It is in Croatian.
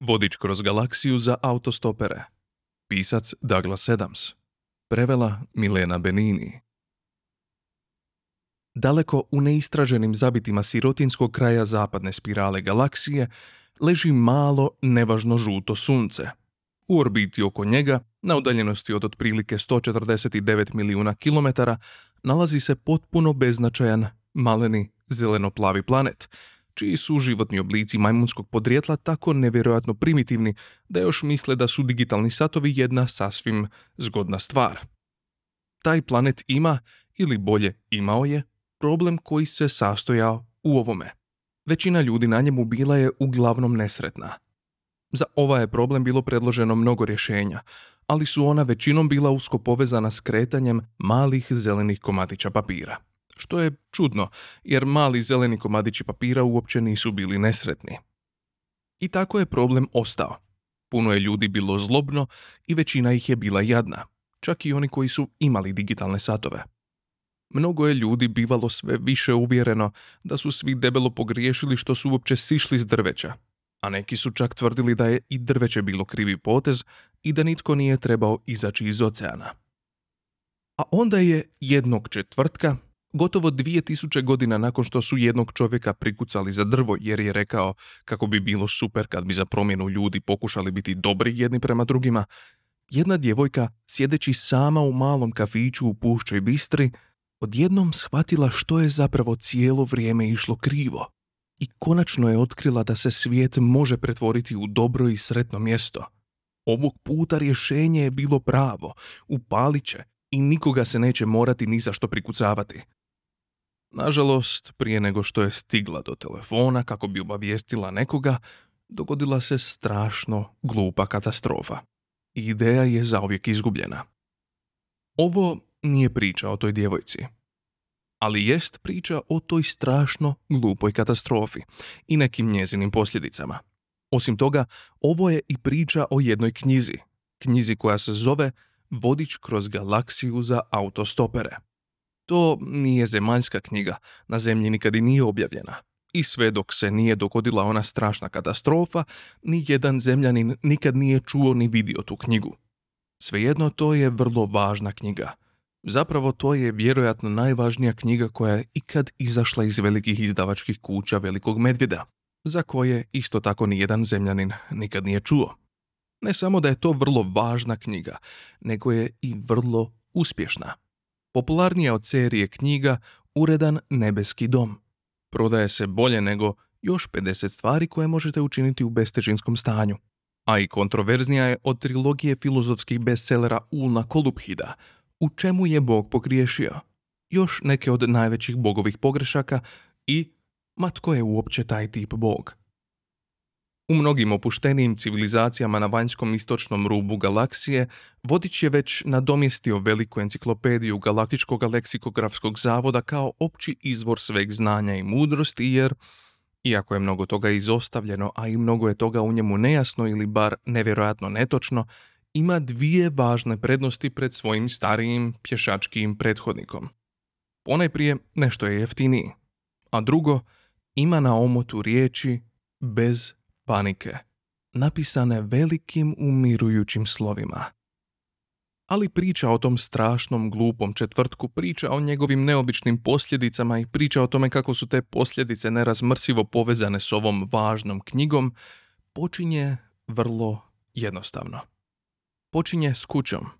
Vodič kroz galaksiju za autostopere. Pisac Douglas Adams. Prevela Milena Benini. Daleko u neistraženim zabitima sirotinskog kraja zapadne spirale galaksije leži malo nevažno žuto sunce. U orbiti oko njega, na udaljenosti od otprilike 149 milijuna kilometara, nalazi se potpuno beznačajan, maleni, zeleno-plavi planet, čiji su životni oblici majmunskog podrijetla tako nevjerojatno primitivni da još misle da su digitalni satovi jedna sasvim zgodna stvar. Taj planet ima, ili bolje imao je, problem koji se sastojao u ovome. Većina ljudi na njemu bila je uglavnom nesretna. Za ovaj je problem bilo predloženo mnogo rješenja, ali su ona većinom bila usko povezana s kretanjem malih zelenih komadića papira. Što je čudno, jer mali zeleni komadići papira uopće nisu bili nesretni. I tako je problem ostao. Puno je ljudi bilo zlobno i većina ih je bila jadna, čak i oni koji su imali digitalne satove. Mnogo je ljudi bivalo sve više uvjereno da su svi debelo pogriješili što su uopće sišli s drveća, a neki su čak tvrdili da je i drveće bilo krivi potez i da nitko nije trebao izaći iz oceana. A onda je jednog četvrtka, gotovo dvije tisuće godina nakon što su jednog čovjeka prikucali za drvo jer je rekao kako bi bilo super kad bi za promjenu ljudi pokušali biti dobri jedni prema drugima, jedna djevojka, sjedeći sama u malom kafiću u Pušćoj Bistri, odjednom shvatila što je zapravo cijelo vrijeme išlo krivo i konačno je otkrila da se svijet može pretvoriti u dobro i sretno mjesto. Ovog puta rješenje je bilo pravo, upalit će i nikoga se neće morati ni za što prikucavati. Nažalost, prije nego što je stigla do telefona kako bi obavijestila nekoga, dogodila se strašno glupa katastrofa. Ideja je zauvijek izgubljena. Ovo nije priča o toj djevojci. Ali jest priča o toj strašno glupoj katastrofi i nekim njezinim posljedicama. Osim toga, ovo je i priča o jednoj knjizi. Knjizi koja se zove Vodič kroz galaksiju za autostopere. To nije zemaljska knjiga, na zemlji nikad i nije objavljena. I sve dok se nije dogodila ona strašna katastrofa, ni jedan zemljanin nikad nije čuo ni vidio tu knjigu. Svejedno to je vrlo važna knjiga – Zapravo to je vjerojatno najvažnija knjiga koja je ikad izašla iz velikih izdavačkih kuća Velikog medvjeda, za koje isto tako nijedan zemljanin nikad nije čuo. Ne samo da je to vrlo važna knjiga, nego je i vrlo uspješna. Popularnija od serije knjiga Uredan nebeski dom. Prodaje se bolje nego još 50 stvari koje možete učiniti u bestežinskom stanju. A i kontroverznija je od trilogije filozofskih bestsellera Ulna Koluphida – u čemu je Bog pogriješio, još neke od najvećih bogovih pogrešaka i ma tko je uopće taj tip Bog. U mnogim opuštenijim civilizacijama na vanjskom istočnom rubu galaksije Vodič je već nadomjestio veliku enciklopediju Galaktičkog leksikografskog zavoda kao opći izvor sveg znanja i mudrosti jer, iako je mnogo toga izostavljeno, a i mnogo je toga u njemu nejasno ili bar nevjerojatno netočno, ima dvije važne prednosti pred svojim starijim pješačkim prethodnikom. Ponajprije nešto je jeftiniji, a drugo ima na omotu riječi bez panike, napisane velikim umirujućim slovima. Ali priča o tom strašnom glupom četvrtku, priča o njegovim neobičnim posljedicama i priča o tome kako su te posljedice nerazmrsivo povezane s ovom važnom knjigom, počinje vrlo jednostavno počinje s kućom.